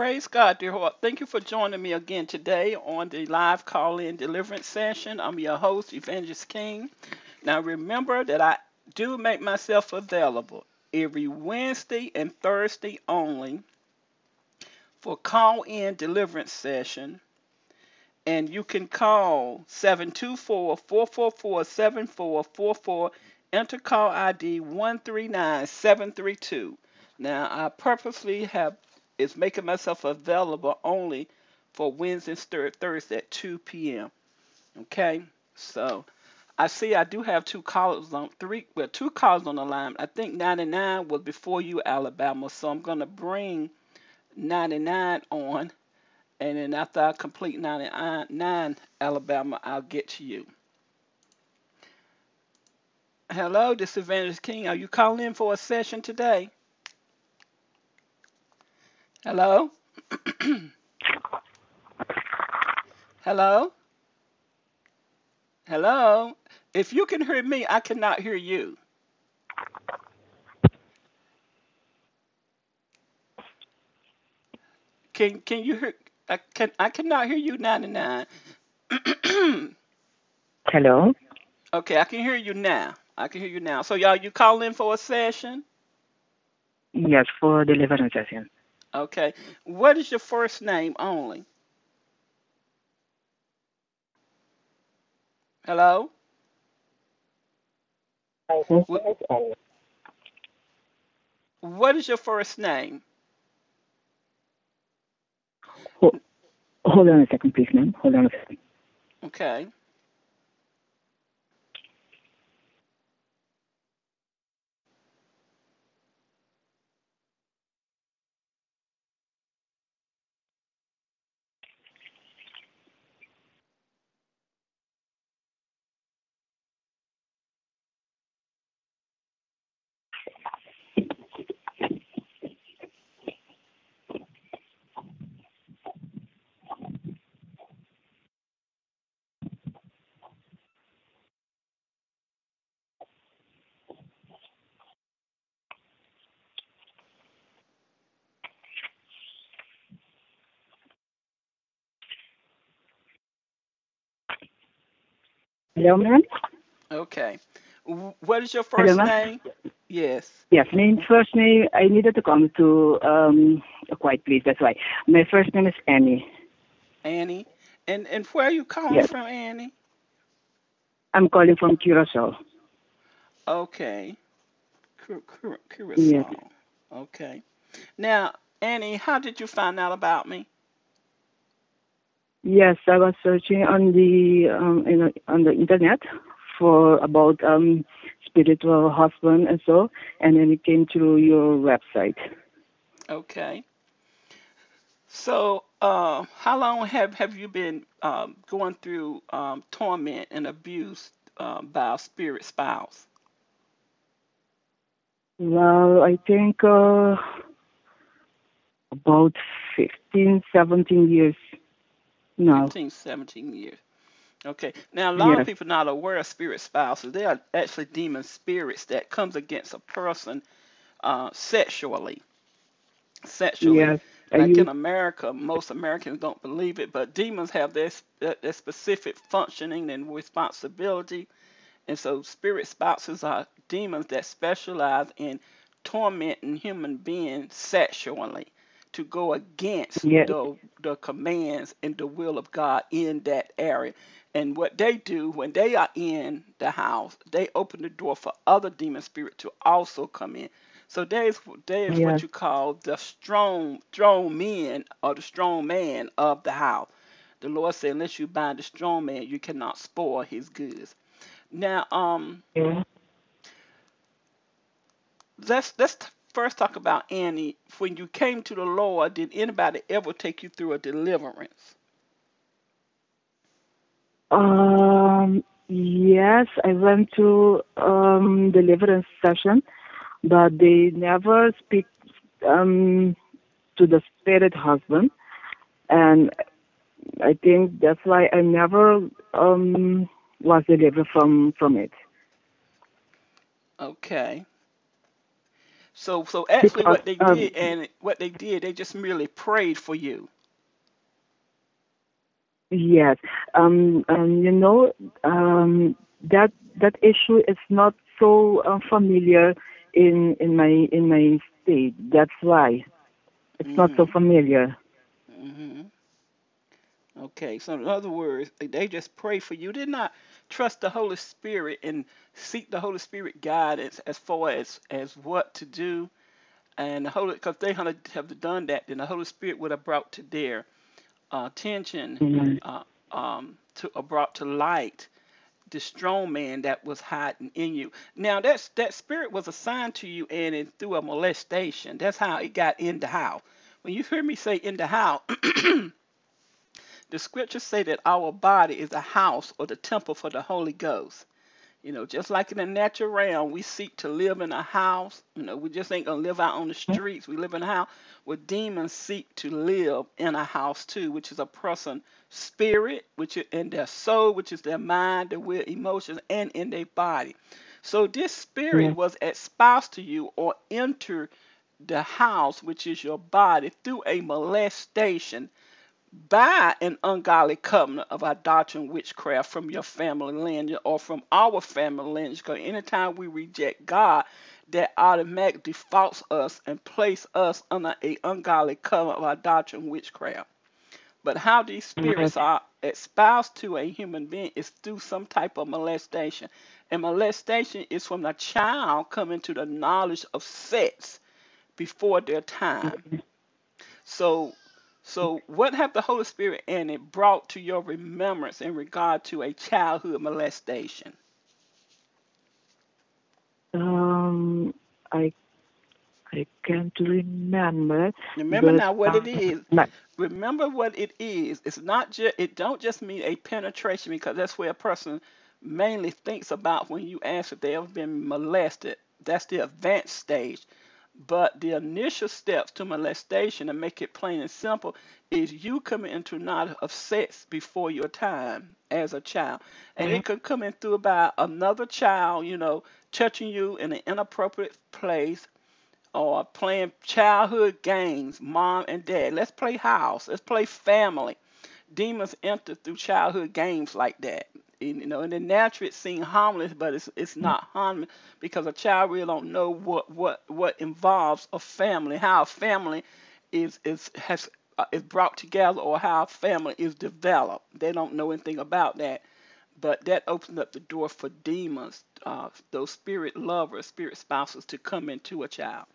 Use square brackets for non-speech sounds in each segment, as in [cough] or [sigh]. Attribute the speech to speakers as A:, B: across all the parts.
A: Praise God, dear heart. Thank you for joining me again today on the live call-in deliverance session. I'm your host, Evangelist King. Now remember that I do make myself available every Wednesday and Thursday only for call-in deliverance session. And you can call 724-444-7444, enter call ID 139732. Now I purposely have is making myself available only for Wednesday and Thursday at 2 p.m. Okay, so I see I do have two callers on three, well, two callers on the line. I think 99 was before you, Alabama. So I'm gonna bring 99 on, and then after I complete 99, Alabama, I'll get to you. Hello, this is Evangelist King. Are you calling in for a session today? Hello? Hello? Hello? If you can hear me, I cannot hear you. Can can you hear I can I cannot hear you 99. [clears throat]
B: Hello?
A: okay, I can hear you now. I can hear you now. So y'all you call in for a session?
B: Yes, for deliverance session.
A: Okay. What is your first name only? Hello? What, what is your first name?
B: Hold, hold on a second, please, ma'am. Hold on a second.
A: Okay.
B: Hello, ma'am?
A: Okay. What is your first
B: ma'am?
A: name? Yes.
B: Yes, name, first name, I needed to come to um, a quiet place, that's why. My first name is Annie.
A: Annie. And and where are you calling
B: Yes,
A: from, Annie?
B: I'm calling from Curacao.
A: Okay. Cur- Cur-
B: Yes.
A: Curacao. Okay. Now, Annie, how did you find out about me?
B: Yes, I was searching on the um, in, on the internet for about um, spiritual husband and so, and then it came to your website.
A: Okay. So, uh, how long have, have you been um, going through um, torment and abuse uh, by a spirit spouse?
B: Well, I think uh, about 15, 17 years now.
A: 15, 17 years. Okay. Now, a lot of people not aware of spirit spouses. They are actually demon spirits that comes against a person uh, sexually. Sexually.
B: yes.
A: Like in America, most Americans don't believe it, but demons have their their specific functioning and responsibility And so spirit spouses are demons that specialize in tormenting human beings sexually to go against
B: yes,
A: the the commands and the will of God in that area. And what they do when they are in the house, they open the door for other demon spirits to also come in. So there's there's what you call the strong strong men or the strong man of the house. The Lord said, unless you bind the strong man, you cannot spoil his goods. Now, um,
B: yes.
A: let's let's first talk about Annie. When you came to the Lord, did anybody ever take you through a deliverance?
B: Um, yes, I went to um, deliverance session, but they never speak um, to the spirit husband, and I think that's why I never um, was delivered from from it.
A: Okay. So so actually
B: Because
A: what they
B: um,
A: did and what they did, they just merely prayed for you.
B: yes, um, um, you know um, that that issue is not so uh, familiar in in my in my state. That's why it's not so
A: Mhm.
B: familiar.
A: Mhm. Okay. So in other words, they just pray for you. Did not trust the Holy Spirit and seek the Holy Spirit guidance as far as as what to do. And the Holy, because they have done that, then the Holy Spirit would have brought to their uh, attention,
B: Mhm.
A: uh, um, to uh, brought to light the strong man that was hiding in you. Now that's that spirit was assigned to you and it through a molestation. That's how it got in the house. When you hear me say in the house, [clears throat] the scriptures say that our body is a house or the temple for the Holy Ghost. You know, just like in the natural realm, we seek to live in a house. You know, we just ain't gonna live out on the hmm? streets. We live in a house. Where demons seek to live in a house too, which is a person spirit, which is in their soul, which is their mind, their will, emotions, and in their body. So this spirit
B: Yes.
A: was espoused to you or entered the house, which is your body, through a molestation by an ungodly covenant of idolatry and witchcraft from your family lineage or from our family lineage. Because anytime we reject God, that automatically defaults us and place us under a ungodly covenant of idolatry and witchcraft. But how these spirits are espoused to a human being is through some type of molestation. And molestation is from the child coming to the knowledge of sex before their time. So, so what have the Holy Spirit and it brought to your remembrance in regard to a childhood molestation?
B: Um, I I can't remember,
A: Remember
B: but
A: now what it is. Remember what it is. It's not just it don't just mean a penetration because that's where a person mainly thinks about when you ask if they ever been molested. That's the advanced stage. But the initial steps to molestation, to make it plain and simple, is you coming into knowledge of sex before your time as a child. And it mm-hmm. could come in through about another child, you know, touching you in an inappropriate place or playing childhood games, mom and dad. Let's play house. Let's play family. Demons enter through childhood games like that. And, you know, in the natural it seems harmless, but it's it's not harmless because a child really don't know what what what involves a family, how a family is is has uh, is brought together, or how a family is developed. They don't know anything about that but that opens up the door for demons, uh, those spirit lovers, spirit spouses, to come into a child.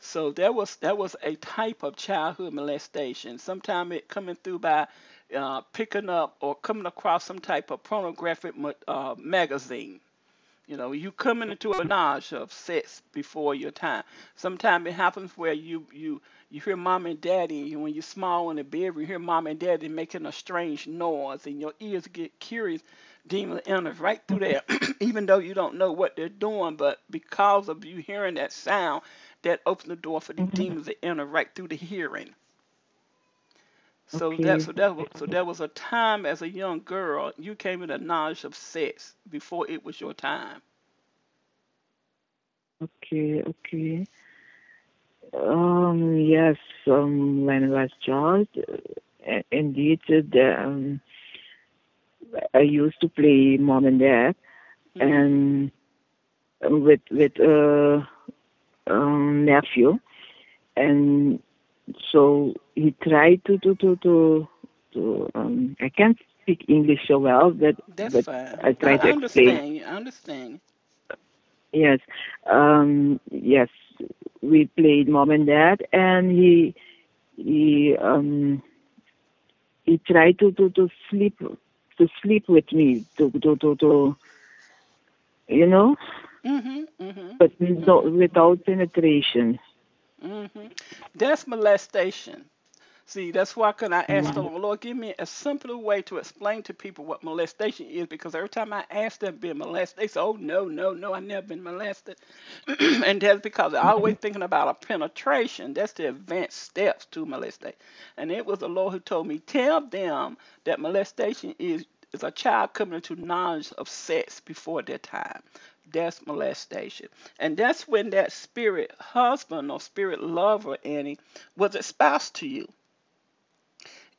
A: So there was that was a type of childhood molestation. Sometimes it coming through by uh, picking up or coming across some type of pornographic uh, magazine. You know, you coming into a knowledge of sex before your time. Sometimes it happens where you you you hear mom and daddy and when you're small in the bed, you hear mom and daddy making a strange noise, and your ears get curious. Demon enters right through there, [clears throat] even though you don't know what they're doing, but because of you hearing that sound, that opens the door for the
B: Mhm.
A: demons to enter right through the hearing. So
B: okay,
A: so that was so there was a time as a young girl you came into knowledge of sex before it was your time.
B: okay, okay. Um, yes, um, when I was child, uh, indeed, uh, the, um, I used to play mom and dad,
A: hmm
B: and with with uh, um, nephew, and so he tried to to to to, to um, I can't speak English so well, but
A: That's
B: but
A: fine.
B: I try to
A: I
B: explain.
A: understand you. I understand.
B: Yes, um, yes, we played mom and dad, and he he um he tried to to to sleep to sleep with me to to to to you know
A: Mhm. Mhm.
B: but no, without penetration.
A: Mhm. That's molestation. See, that's why can I ask the. Lord, give me a simpler way to explain to people what molestation is, because every time I ask them being molested, they say, "Oh no, no, no, I never been molested," [clears throat] and that's because they're always mm-hmm. thinking about a penetration. That's the advanced steps to molestation. And it was the Lord who told me, tell them that molestation is is a child coming into knowledge of sex before their time. That's molestation. And that's when that spirit husband or spirit lover, Annie, was espoused to you.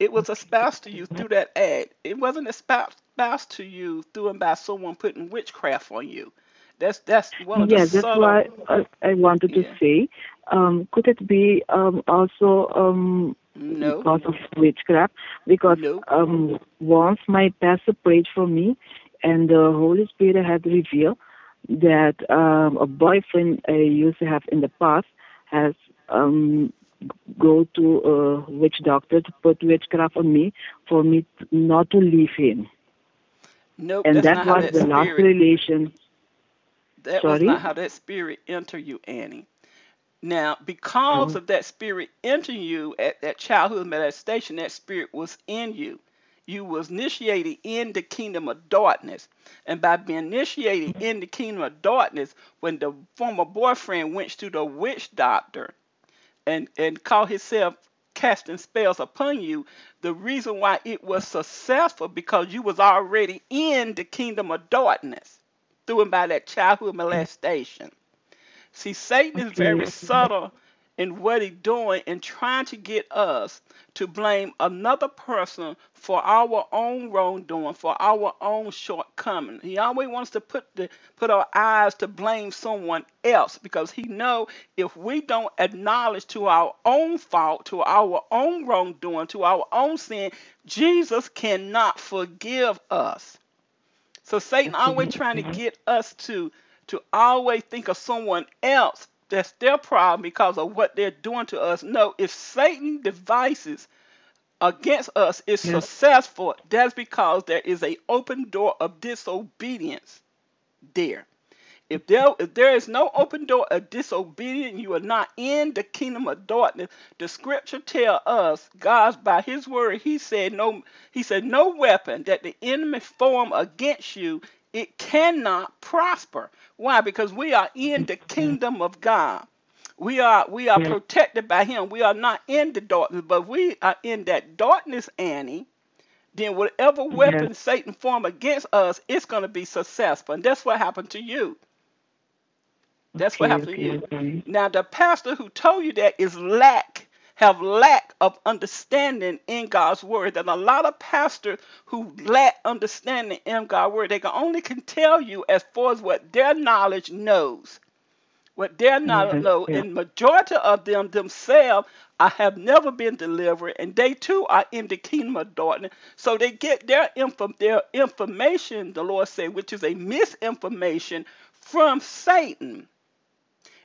A: It was espoused to you through that ad. It wasn't espoused espoused to you through and by someone putting witchcraft on you. That's that's one of the
B: Yes, that's
A: subtle.
B: why I, I wanted to
A: Yeah.
B: say, um, could it be um, also um,
A: No.
B: because of witchcraft? Because
A: No.
B: um, once my pastor prayed for me, and the Holy Spirit had revealed that um, a boyfriend I used to have in the past has um, go to uh, a witch doctor to put witchcraft on me for me t- not to leave him,
A: Nope.
B: and
A: That's
B: that was
A: that
B: the last
A: spirit.
B: relation.
A: That was
B: Sorry.
A: not how that spirit entered you, Annie. Now, because
B: Oh,
A: of that spirit entering you at that childhood molestation, that spirit was in you. You was initiated in the kingdom of darkness. And by being initiated in the kingdom of darkness, when the former boyfriend went to the witch doctor and, and call himself casting spells upon you, the reason why it was successful because you was already in the kingdom of darkness through and by that childhood molestation. See, Satan is very subtle in what he's doing and trying to get us to blame another person for our own wrongdoing, for our own shortcoming. He always wants to put the put our eyes to blame someone else because he know if we don't acknowledge to our own fault, to our own wrongdoing, to our own sin, Jesus cannot forgive us. So Satan always trying to get us to to always think of someone else that's their problem because of what they're doing to us. No, if Satan devices against us is
B: Yes.
A: successful, that's because there is a open door of disobedience there. If there if there is no open door of disobedience, you are not in the kingdom of darkness. The scripture tell us, God by his word, he said no he said no weapon that the enemy form against you, it cannot prosper. Why? Because we are in the kingdom of God. We are we are protected by him. We are not in the darkness, but we are in that darkness, Annie then whatever
B: Yes.
A: weapon Satan form against us, it's going to be successful. And that's what happened to you. That's what
B: Okay,
A: happened to you.
B: okay.
A: Now the pastor who told you that is lack, have lack of understanding in God's word. And a lot of pastors who lack understanding in God's word, they can only can tell you as far as what their knowledge knows what they're not
B: Yes,
A: know,
B: yes.
A: and majority of them themselves I have never been delivered, and they too are in the kingdom of darkness. So they get their info, their information, the Lord said, which is a misinformation from Satan.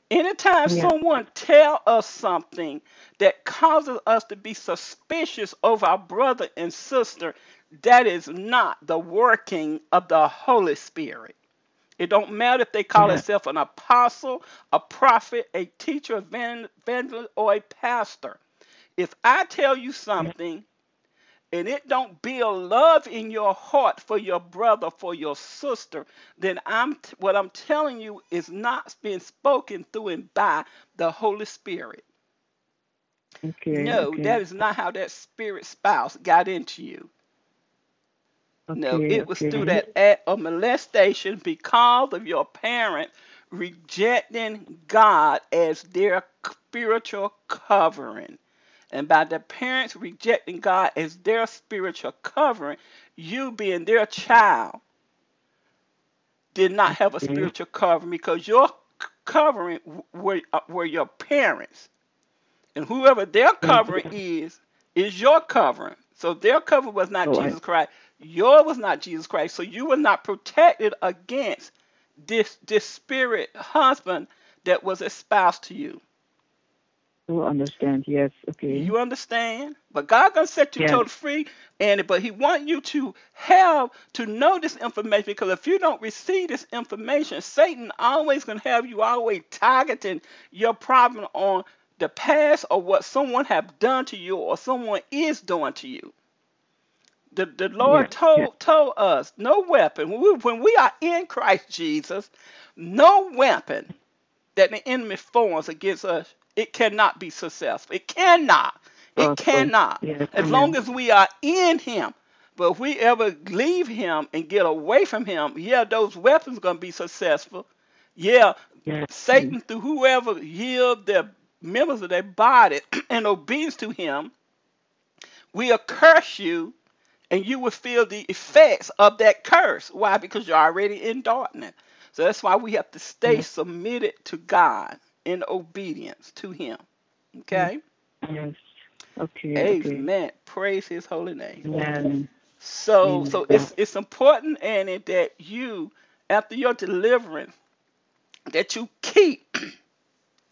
A: Anytime
B: Yes.
A: someone tell us something that causes us to be suspicious of our brother and sister, that is not the working of the Holy Spirit. It don't matter if they call
B: Yes.
A: themselves an apostle, a prophet, a teacher, evan- evangelist, or a pastor. If I tell you something and it don't build love in your heart for your brother, for your sister, then I'm t- what I'm telling you is not being spoken through and by the Holy Spirit.
B: Okay,
A: No, that
B: okay.
A: is not how that spirit spouse got into you.
B: Okay, No,
A: it was through that act of molestation because of your parent rejecting God as their spiritual covering. And by the parents rejecting God as their spiritual covering, you being their child did not have a spiritual covering because your covering were, uh, were your parents. And whoever their covering is, is your covering. So their covering was not
B: I,
A: Jesus Christ. Yours was not Jesus Christ. So you were not protected against this this spirit husband that was espoused to you.
B: Oh, understand. Yes. Okay.
A: You understand? But God gonna set you
B: Yes.
A: totally free, and but He want you to have to know this information because if you don't receive this information, Satan always gonna have you always targeting your problem on the past or what someone have done to you or someone is doing to you. The, the Lord
B: Yes.
A: told told us no weapon when we, when we are in Christ Jesus, no weapon that the enemy forms against us, it cannot be successful. It cannot. It
B: Awesome.
A: cannot.
B: Yes.
A: As long as we are in Him. But if we ever leave Him and get away from Him, yeah, those weapons going to be successful. Yeah,
B: Yes.
A: Satan, through whoever yield their members of their body [clears throat] in obedience to Him, will curse you and you will feel the effects of that curse. Why? Because you're already in darkness. So that's why we have to stay
B: Yes.
A: submitted to God in obedience to Him. Okay? Mm-hmm.
B: Yes. Okay. Okay.
A: Amen. Praise His holy name.
B: Amen.
A: So,
B: Amen.
A: so it's it's important, Annie, that you, after your deliverance, that you keep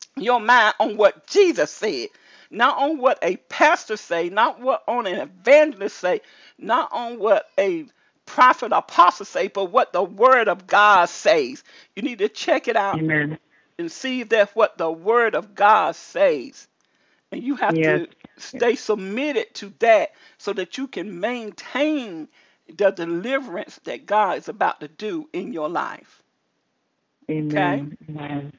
A: [clears throat] your mind on what Jesus said, not on what a pastor say, not what on an evangelist say, not on what a prophet apostle say, but what the word of God says. You need to check it out
B: Amen.
A: And see that what the word of God says. And you have
B: Yes.
A: to stay submitted to that so that you can maintain the deliverance that God is about to do in your life.
B: Amen. Amen.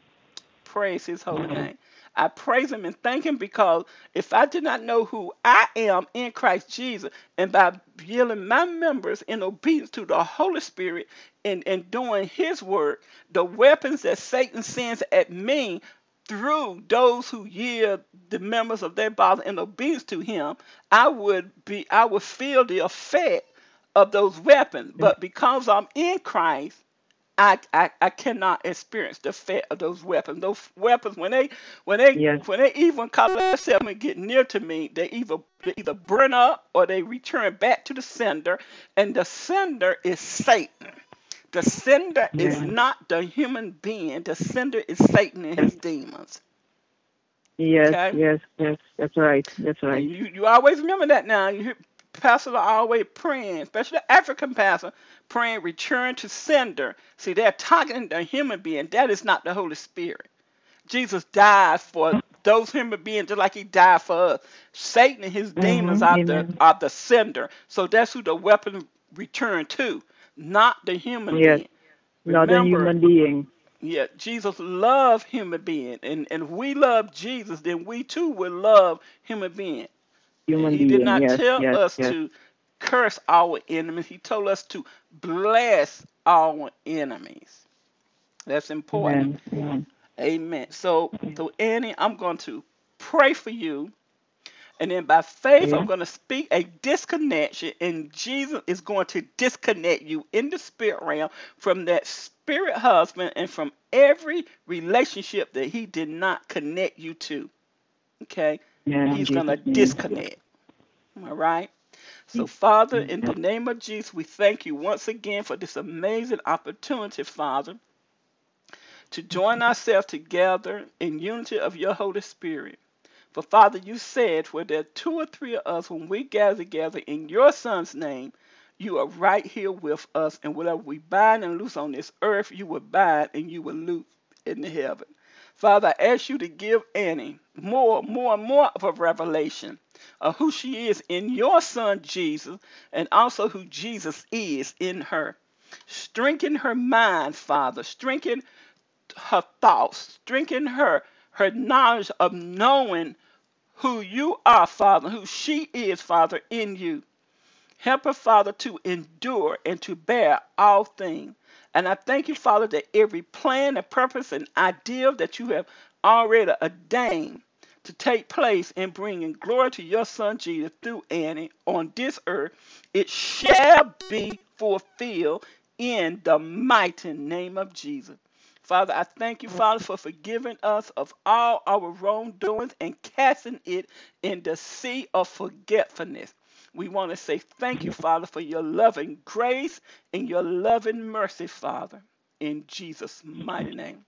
A: Praise his holy
B: Mhm.
A: name. I praise him and thank him because if I did not know who I am in Christ Jesus, and by yielding my members in obedience to the Holy Spirit and, and doing his work, the weapons that Satan sends at me through those who yield the members of their body in obedience to him, I would be I would feel the effect of those weapons. But because I'm in Christ, I, I, I cannot experience the effect of those weapons. Those weapons when they when they
B: Yes.
A: when they even call themselves and get near to me, they either they either burn up or they return back to the sender, and the sender is Satan. The sender is not the human being. The sender is Satan and his demons.
B: Yes.
A: Okay.
B: Yes. Yes. That's right. That's
A: And
B: right.
A: you, you always remember that now. You hear pastors are always praying, especially the African pastor, praying return to sender. See, they're targeting the human being. That is not the Holy Spirit. Jesus died for those human beings just like he died for us. Satan and his demons
B: Mhm,
A: are the
B: amen.
A: are the sender. So that's who the weapon returned to, not the human
B: Yes.
A: being.
B: Not a
A: Remember,
B: human being.
A: yeah, Jesus loved human being, and and if we love Jesus, then we too will love human being.
B: Human
A: He
B: being.
A: did not
B: yes.
A: tell
B: Yes.
A: us
B: Yes.
A: to curse our enemies. He told us to bless our enemies. That's important.
B: Amen. Amen.
A: So, so Annie, I'm going to pray for you, and then by faith,
B: Yeah.
A: I'm going to speak a disconnection, and Jesus is going to disconnect you in the spirit realm from that spirit husband and from every relationship that he did not connect you to. Okay?
B: Yeah,
A: He's going to disconnect. All right? So, mm, Father, mm, in the mm. name of Jesus, we thank you once again for this amazing opportunity, Father, to join ourselves together in unity of your Holy Spirit. For, Father, you said, where there are two or three of us, when we gather together in your Son's name, you are right here with us. And whatever we bind and loose on this earth, you will bind and you will loose in the heaven. Father, I ask you to give Annie more, more, and more of a revelation of who she is in your son Jesus and also who Jesus is in her. Strengthen her mind, Father. Strengthen her thoughts. Strengthen her her knowledge of knowing who you are, Father, who she is, Father, in you. Help her, Father, to endure and to bear all things. And I thank you, Father, that every plan and purpose and ideal that you have already ordained to take place in bringing glory to your Son Jesus through Annie on this earth, it shall be fulfilled in the mighty name of Jesus. Father, I thank you, Father, for forgiving us of all our wrongdoings and casting it in the sea of forgetfulness. We want to say thank you, Father, for your loving grace and your loving mercy, Father, in Jesus' mighty name.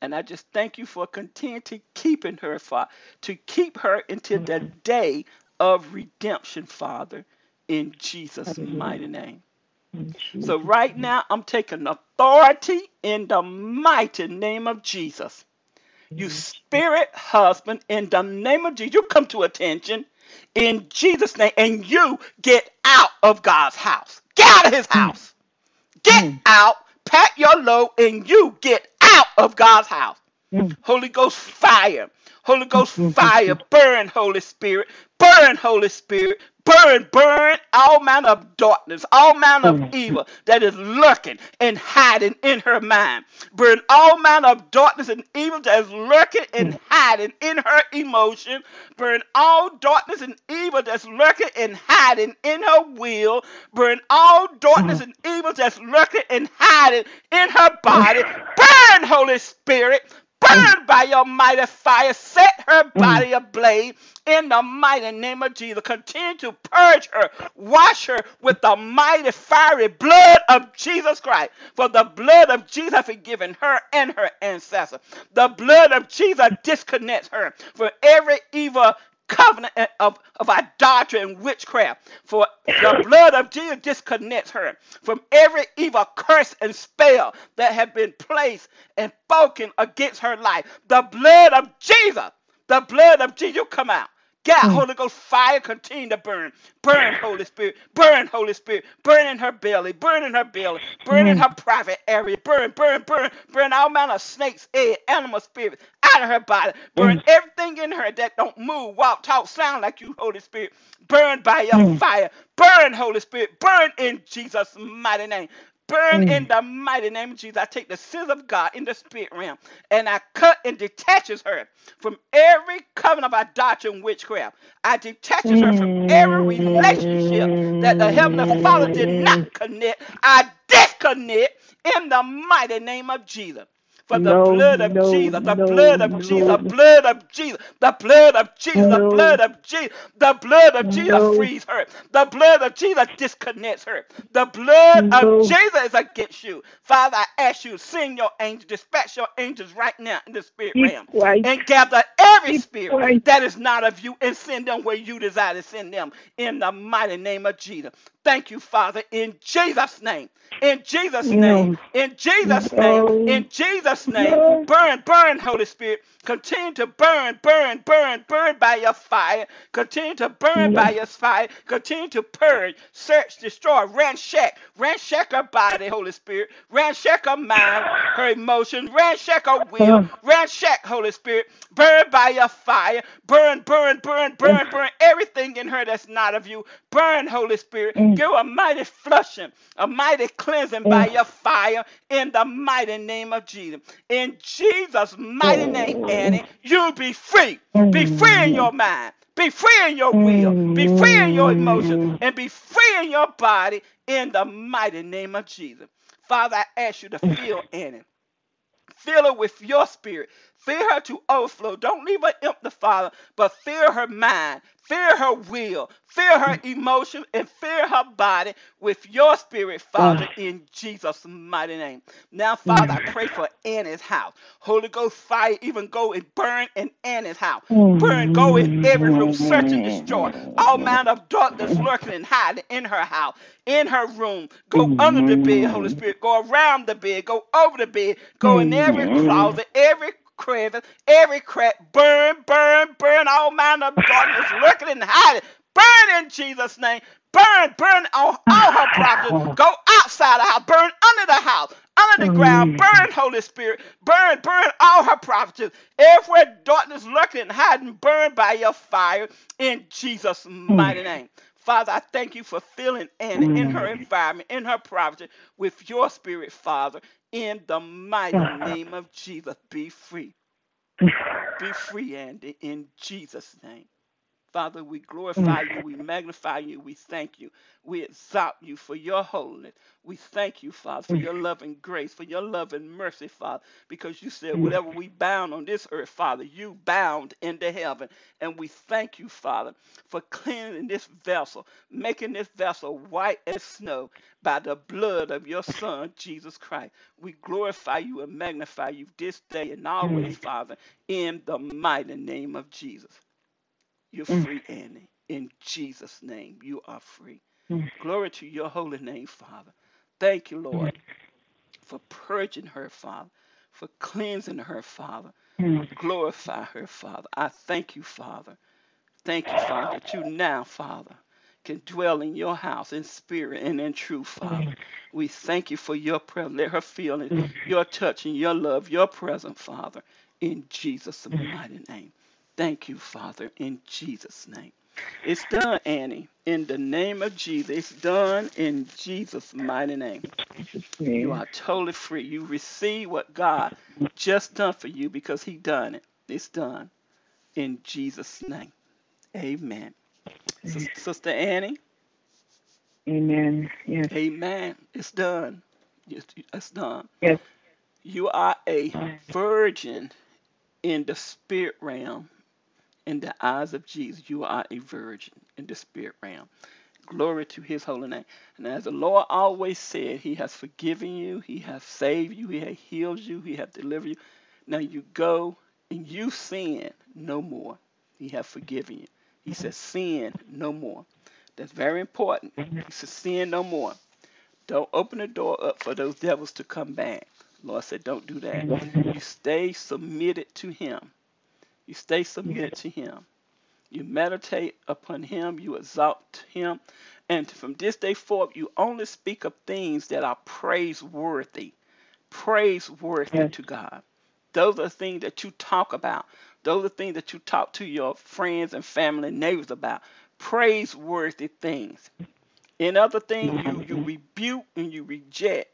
A: And I just thank you for continuing to keeping her, Father, to keep her until the day of redemption, Father, in Jesus' mighty name. So right now, I'm taking authority in the mighty name of Jesus. You spirit husband, in the name of Jesus, you come to attention in Jesus' name, and you get out of God's house. Get out of his house. Get out, pack your load, and you get out of God's house. Holy Ghost fire. Holy Ghost fire. Burn, Holy Spirit. Burn, Holy Spirit. Burn, burn all manner of darkness, all manner of evil that is lurking and hiding in her mind. Burn all manner of darkness and evil that is lurking and hiding in her emotion. Burn all darkness and evil that's lurking and hiding in her will. Burn all darkness and evil that's lurking and hiding in her body. Burn, Holy Spirit. Burn by your mighty fire. Set her mm. body ablaze in the mighty name of Jesus. Continue to purge her, wash her with the mighty fiery blood of Jesus Christ. For the blood of Jesus has forgiven her and her ancestors. The blood of Jesus disconnects her from every evil covenant of, of idolatry and witchcraft. For the blood of Jesus disconnects her from every evil curse and spell that have been placed and spoken against her life. The blood of Jesus, the blood of Jesus, come out. God, hmm. Holy Ghost fire continue to burn. Burn, Holy Spirit. Burn, Holy Spirit. Burn in her belly. Burn in her belly. Burn in hmm. her private area. Burn, burn, burn. Burn all manner of snakes, egg, animal spirits out of her body. Burn hmm. everything in her that don't move, walk, talk, sound like you, Holy Spirit. Burn by your fire. Burn, Holy Spirit. Burn in Jesus' mighty name. Burn in mm. the mighty name of Jesus. I take the sins of God in the spirit realm and I cut and detaches her from every covenant of idolatry and witchcraft. I detaches her from every relationship that the Heavenly Father did not mm. connect. I disconnect in the mighty name of Jesus. For the
B: No,
A: blood of
B: no,
A: Jesus, the
B: no,
A: blood of Jesus, the blood of Jesus, the blood of Jesus, the blood of Jesus, the blood of Jesus frees her. The blood of Jesus disconnects her. The blood of Jesus is against you. Father, I ask you, send your angels, dispatch your angels right now in the spirit
B: Keep
A: realm
B: quiet.
A: and gather every
B: Keep
A: spirit
B: quiet.
A: that is not of you and send them where you desire to send them in the mighty name of Jesus. Thank you, Father, in Jesus' name. In Jesus' name. In Jesus' name. In Jesus' name.
B: No.
A: Burn, burn, Holy Spirit. Continue to burn, burn, burn, burn by your fire. Continue to burn by your fire. Continue to purge, search, destroy, ransack, ransack her body, Holy Spirit. Ransack her mind, her emotions, ransack her will,
B: Uh.
A: ransack, Holy Spirit. Burn by your fire. Burn, burn, burn, burn, burn everything in her that's not of you. Burn, Holy Spirit. Give her a mighty flushing, a mighty cleansing by your fire in the mighty name of Jesus. In Jesus' mighty oh, name, oh, Annie, oh. you be free. Be free in your mind. Be free in your will. Be free in your emotions. And be free in your body in the mighty name of Jesus. Father, I ask you to fill [sighs] Annie. Fill her with your spirit. Fill her to overflow. Don't leave her empty, Father, but fear her mind, fear her will, fear her mm. emotion, and fear her body with your spirit, Father, mm. in Jesus' mighty name. Now, Father, I mm. pray for Annie's house. Holy Ghost fire, even go and burn in Annie's house. Burn, go in every room, search and destroy. All manner of darkness lurking and hiding in her house, in her room. Go under the bed, Holy Spirit. Go around the bed, go over the bed, go in every closet, every crevice, every crack. Burn, burn, burn all manner of darkness lurking and hiding. Burn in Jesus' name. Burn, burn all, all her property. Go outside the house. Burn under the house, under the ground. Mm. Burn, Holy Spirit. Burn, burn all her properties. Everywhere darkness lurking and hiding, burn by your fire in Jesus' mm. mighty name. Father, I thank you for filling Annie in her mm. environment, in her property, with your spirit, Father. In the mighty name of Jesus, be free. Be free, Andy, in Jesus' name. Father, we mm. glorify you, we magnify you, we thank you. We exalt you for your holiness. We thank you, Father, for mm. your love and grace, for your love and mercy, Father, because you said mm. whatever we bound on this earth, Father, you bound into heaven. And we thank you, Father, for cleansing this vessel, making this vessel white as snow by the blood of your Son, Jesus Christ. We glorify you and magnify you this day and always, Father, in the mighty name of Jesus. You're mm. free, Annie. In Jesus' name, you are free. Mm. Glory to your holy name, Father. Thank you, mm. Lord, for purging her, Father, for cleansing her, Father. Glorify her, Father. I thank you, Father. Thank you, Father, that you now, Father, can dwell in your house in spirit and in truth, Father. We thank you for your presence. Let her feel it, your touch and your love, your presence, Father, in Jesus' mighty name. Thank you, Father, in Jesus' name. It's done, Annie. In the name of Jesus. It's done in Jesus' mighty name. You are totally free. You receive what God just done for you because He done it. It's done in Jesus' name. Amen. Sister Annie.
B: Amen. Yes.
A: Amen. It's done. It's done.
B: Yes.
A: You are a virgin in the spirit realm in the eyes of Jesus, you are a virgin in the spirit realm. Glory to his holy name. And as the Lord always said, he has forgiven you, he has saved you, he has healed you, he has delivered you. Now you go and you sin no more. He has forgiven you. He says, sin no more. That's very important. He says, sin no more. Don't open the door up for those devils to come back. Lord said, don't do that. You stay submitted to him. You stay submitted to Him. You meditate upon Him. You exalt Him. And from this day forth, you only speak of things that are praiseworthy. Praiseworthy yes. to God. Those are things that you talk about. Those are things that you talk to your friends and family and neighbors about. Praiseworthy things. In other things, you, you mm-hmm. rebuke and you reject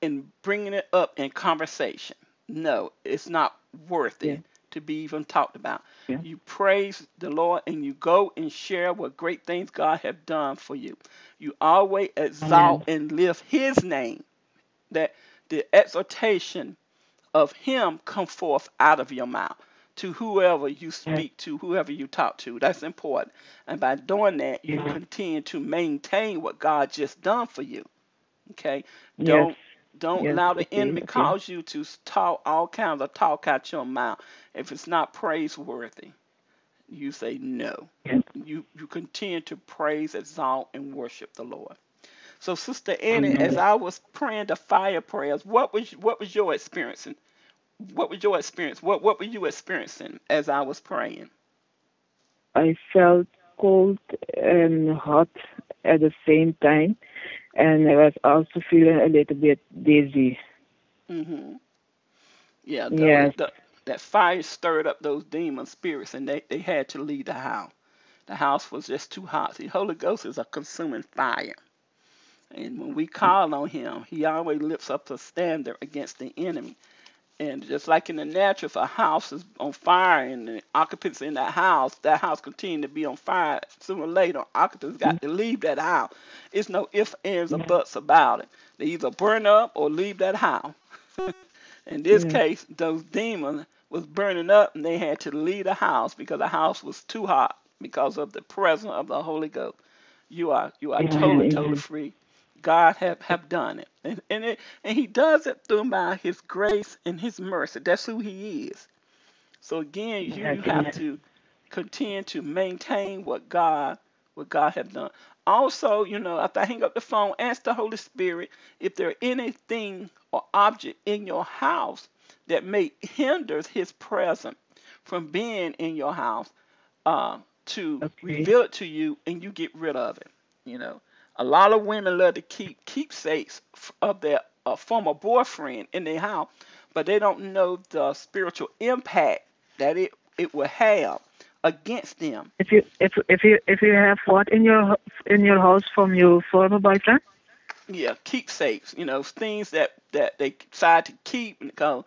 A: and bringing it up in conversation. No, it's not worthy. Yeah to be even talked about. Yeah. You praise the Lord and you go and share what great things God have done for you. You always exalt Amen. and lift his name. That the exhortation of him come forth out of your mouth to whoever you speak yeah. to, whoever you talk to. That's important. And by doing that, you yeah. continue to maintain what God just done for you. Okay? Yes. Don't yes, allow the enemy cause you to talk all kinds of talk out your mouth. If it's not praiseworthy, you say no. Yes. You you continue to praise, exalt, and worship the Lord. So, Sister Annie, as I was praying the fire prayers, what was what was your experience? What was your experience? What what were you experiencing as I was praying?
B: I felt cold and hot at the same time and I was also feeling a little bit dizzy.
A: Mhm. Yeah. The, yes. The, that fire stirred up those demon spirits, and they they had to leave the house. The house was just too hot. The Holy Ghost is a consuming fire. And when we call on him, he always lifts up a standard against the enemy. And just like in the natural, if a house is on fire and the occupants in that house, that house continue to be on fire. Sooner or later, occupants got to leave that house. It's no ifs, ands, or buts about it. They either burn up or leave that house. [laughs] in this yeah. case, those demons was burning up and they had to leave the house because the house was too hot because of the presence of the Holy Ghost. You are you are totally, totally free. God have, have done it. And, and it and he does it through by his grace and his mercy. That's who he is. So again, you, you have to continue to maintain what God what God have done. Also, you know, after I hang up the phone, ask the Holy Spirit if there are anything or object in your house that may hinder his presence from being in your house uh, to okay. reveal it to you and you get rid of it. You know, a lot of women love to keep keepsakes of their uh, former boyfriend in their house, but they don't know the spiritual impact that it, it will have against them.
B: If you if if you if you have what in your in your house from your former boyfriend?
A: Yeah, keepsakes. You know, things that that they decide to keep because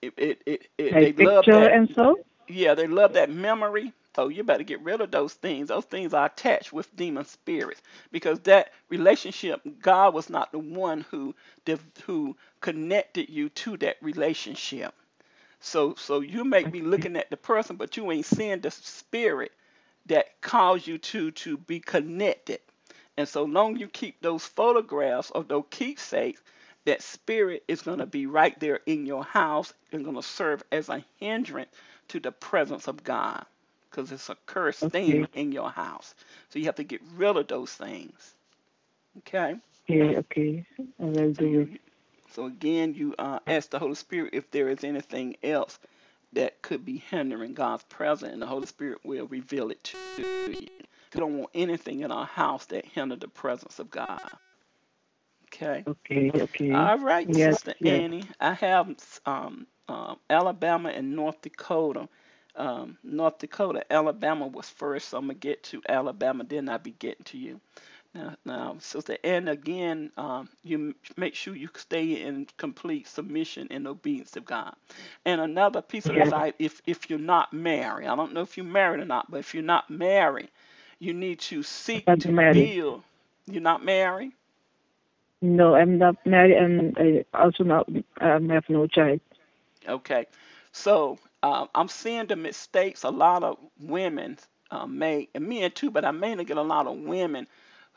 A: it it it, it
B: like
A: they love
B: that.
A: and
B: so.
A: Yeah, they love that memory Oh, you better get rid of those things. Those things are attached with demon spirits because that relationship, God was not the one who who connected you to that relationship. So so you may be looking at the person, but you ain't seeing the spirit that caused you to to be connected. And so long you keep those photographs of those keepsakes, that spirit is going to be right there in your house and going to serve as a hindrance to the presence of God because it's a cursed thing in your house. So you have to get rid of those things. Okay?
B: Okay. Okay. I will
A: So
B: do it.
A: so again you uh, ask the Holy Spirit if there is anything else that could be hindering God's presence and the Holy Spirit will reveal it to you. We don't want anything in our house that hinder the presence of God. Okay?
B: Okay. Okay.
A: All right,
B: Yes.
A: Sister
B: Yes.
A: Annie. I have um, um, Alabama and North Dakota. Um, North Dakota, Alabama was first, so I'm gonna get to Alabama, then I'll be getting to you. Now, now, Sister Annie, again, um, you make sure you stay in complete submission and obedience to God. And another piece of advice: if if you're not married, I don't know if you're married or not, but if you're not married, you need to seek to
B: married.
A: build. You're not married.
B: No, I'm not married, and I also not um, have no child.
A: Okay, so um, I'm seeing the mistakes a lot of women uh, make, and men too, but I mainly get a lot of women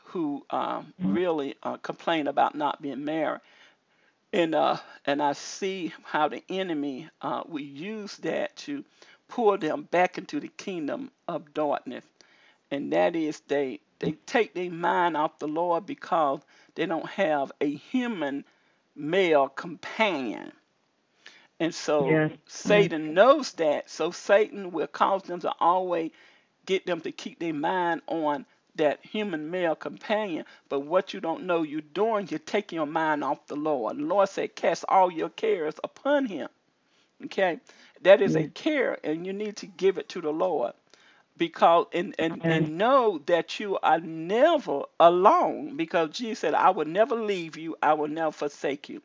A: who um, really uh, complain about not being married, and uh, and I see how the enemy uh, will use that to pull them back into the kingdom of darkness, and that is they they take their mind off the Lord because they don't have a human male companion. And so
B: Yes.
A: Satan knows that. So Satan will cause them to always get them to keep their mind on that human male companion. But what you don't know you're doing, you're taking your mind off the Lord. The Lord said, Cast all your cares upon him. Okay? That is a
B: Yes.
A: care, and you need to give it to the Lord. Because and, and,
B: Yes.
A: and know that you are never alone because Jesus said, I will never leave you, I will never forsake you.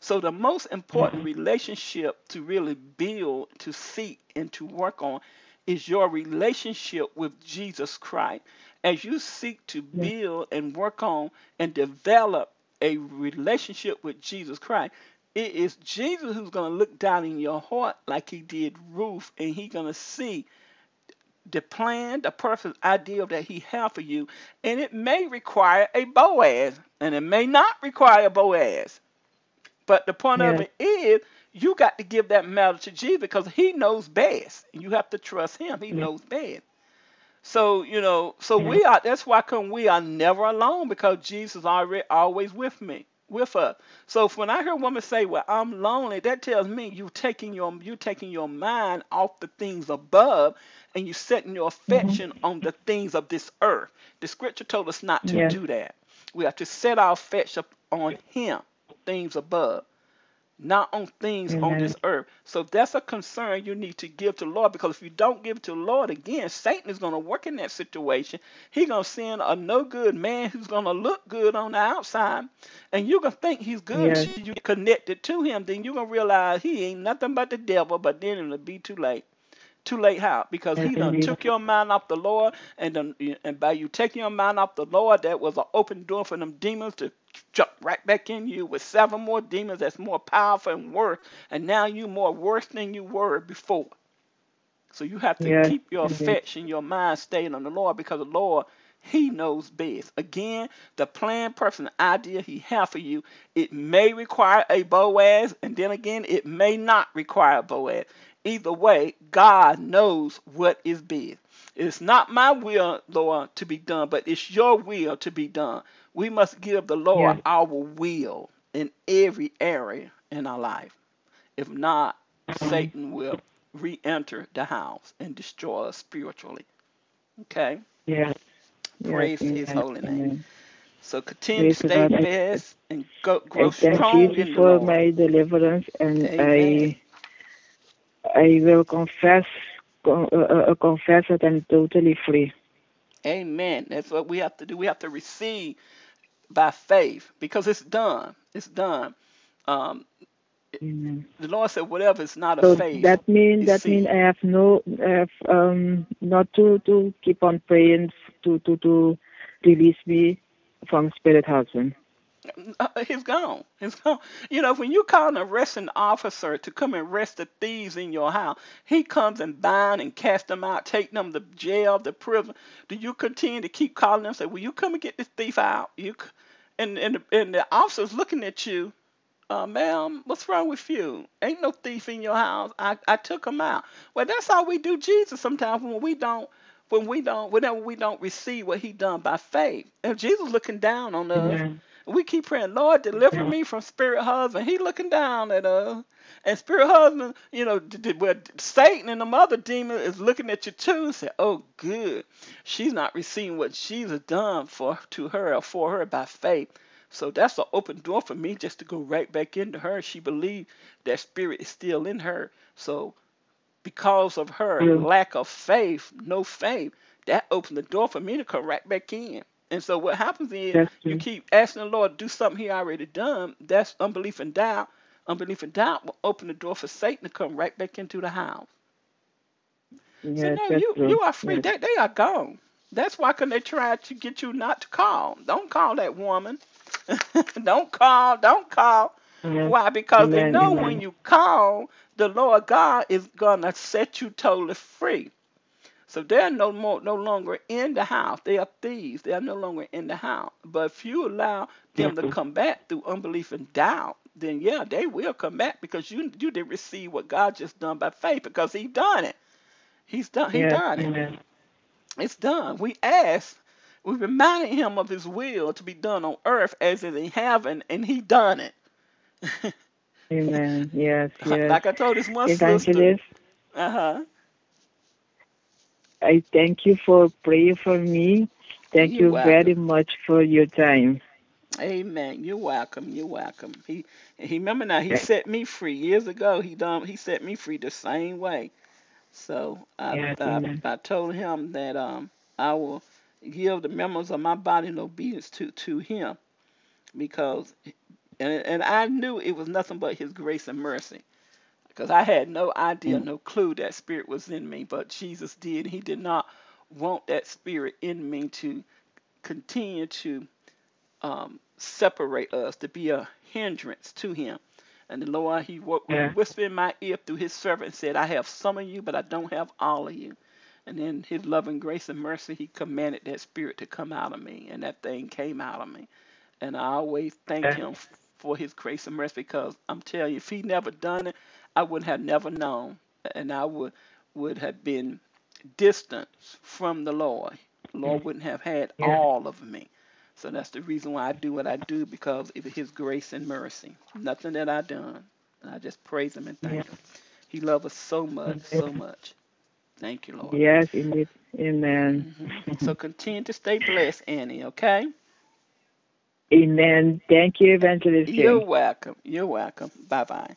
A: So the most important mm-hmm. relationship to really build, to seek, and to work on is your relationship with Jesus Christ. As you seek to build and work on and develop a relationship with Jesus Christ, it is Jesus who's going to look down in your heart like he did Ruth, and he's going to see the plan, the perfect ideal that he has for you. And it may require a Boaz, and it may not require a Boaz. But the point of it is, you got to give that matter to Jesus because He knows best. and You have to trust Him. He
B: Yes.
A: knows best. So you know, so
B: Yes.
A: we are. That's why come we are never alone because Jesus is already always with me, with us. So if when I hear a woman say, "Well, I'm lonely," that tells me you taking your you taking your mind off the things above, and you setting your
B: Mhm.
A: affection on the things of this earth. The Scripture told us not to
B: Yes.
A: do that. We have to set our affection on Him, things above not on things on this earth. So that's a concern you need to give to the Lord because if you don't give to the Lord again, Satan is going to work in that situation. He's going to send a no good man who's going to look good on the outside, and you're going to think he's good
B: Yes.
A: you get connected to him. Then you're going to realize he ain't nothing but the devil, but then it'll be too late. Too late how? Because he done took your mind off the Lord, and done, and by you taking your mind off the Lord, that was an open door for them demons to jump right back in you with seven more demons that's more powerful and worse, and now you more worse than you were before. So you have to keep your affection, your mind stayed on the Lord because the Lord, He knows best. Again, the plan, person, idea He has for you, it may require a Boaz, and then again, it may not require a Boaz. Either way, God knows what is best. It's not my will, Lord, to be done, but it's your will to be done. We must give the Lord our will in every area in our life. If not, mm-hmm. Satan will re enter the house and destroy us spiritually. Okay?
B: Yes. Yes.
A: Praise his
B: Amen.
A: holy name.
B: Amen.
A: So continue to
B: Praise
A: stay
B: God. I,
A: fast and go,
B: I
A: grow
B: thank
A: strong in
B: Jesus
A: the
B: for my deliverance, and
A: Amen.
B: I I will confess con- uh, uh, confess that I'm totally free.
A: Amen. That's what we have to do. We have to receive by faith because it's done. It's done. Um,
B: Amen.
A: The Lord said, whatever is not
B: So
A: of faith.
B: that
A: means
B: that
A: sin.
B: mean I have no I have um not to to keep on praying to to to release me from spirit husband.
A: Uh, he's gone. He's gone. You know, when you call an arresting officer to come and arrest the thieves in your house, he comes and bind and cast them out, take them to jail, the prison. Do you continue to keep calling them? Say, "Will you come and get this thief out?" You c- and and the, and the officer's looking at you. Uh, ma'am, what's wrong with you? Ain't no thief in your house. I, I took him out. Well, that's how we do Jesus sometimes when we don't when we don't whenever we don't receive what he done by faith. And Jesus looking down on us.
B: Amen.
A: We keep praying, Lord, deliver me from spirit husband. He looking down at us. And spirit husband, you know, d- d- well, Satan and the mother demon is looking at you too and say, oh, good. She's not receiving what Jesus done for to her or for her by faith. So that's an open door for me just to go right back into her. She believed that spirit is still in her. So because of her
B: Mm.
A: lack of faith, no faith, that opened the door for me to come right back in. And so what happens is you keep asking the Lord to do something He already done. That's unbelief and doubt. Unbelief and doubt will open the door for Satan to come right back into the house. So
B: Yes,
A: now you
B: true.
A: you are free.
B: Yes.
A: They they are gone. That's why can they try to get you not to call. Don't call that woman. [laughs] don't call. Don't call. Why? Because they know
B: amen.
A: when you call, the Lord God is gonna set you totally free. So they're no more, no longer in the house. They are thieves. They are no longer in the house. But if you allow them to
B: Mhm.
A: come back through unbelief and doubt, then yeah, they will come back because you you did receive what God just done by faith because He done it. He's done. He
B: Yes,
A: done it. It's done. We asked. We reminded Him of His will to be done on earth as it is in heaven, and He done it. [laughs]
B: Amen. Yes, [laughs] yes.
A: like I told this one sister. Uh huh.
B: I thank you for praying for me. Thank
A: You're
B: you
A: welcome.
B: very much for your time.
A: Amen. You're welcome. You're welcome. He he remember now he set me free years ago. He done he set me free the same way. So I
B: Yes,
A: I,
B: amen.
A: I told him that um I will give the members of my body in obedience to to him because and and I knew it was nothing but his grace and mercy because I had no idea, no clue that spirit was in me, but Jesus did. He did not want that spirit in me to continue to um, separate us, to be a hindrance to him. And the Lord, he
B: Yeah.
A: whispered in my ear through his servant and said, I have some of you, but I don't have all of you. And in his loving grace and mercy, he commanded that spirit to come out of me, and that thing came out of me. And I always thank
B: Yeah.
A: him for his grace and mercy because I'm telling you, if he never done it, I would have never known, and I would would have been distant from the Lord. The Lord wouldn't have had
B: Yeah.
A: all of me. So that's the reason why I do what I do because of His grace and mercy. Nothing that I done. I just praise Him and thank
B: Yeah.
A: Him. He loves us so much, so much. Thank you, Lord.
B: Yes, indeed. Amen.
A: Mhm. So continue to stay blessed, Annie. Okay?
B: Amen. Thank you, Evangelist.
A: You're welcome. You're welcome. Bye bye.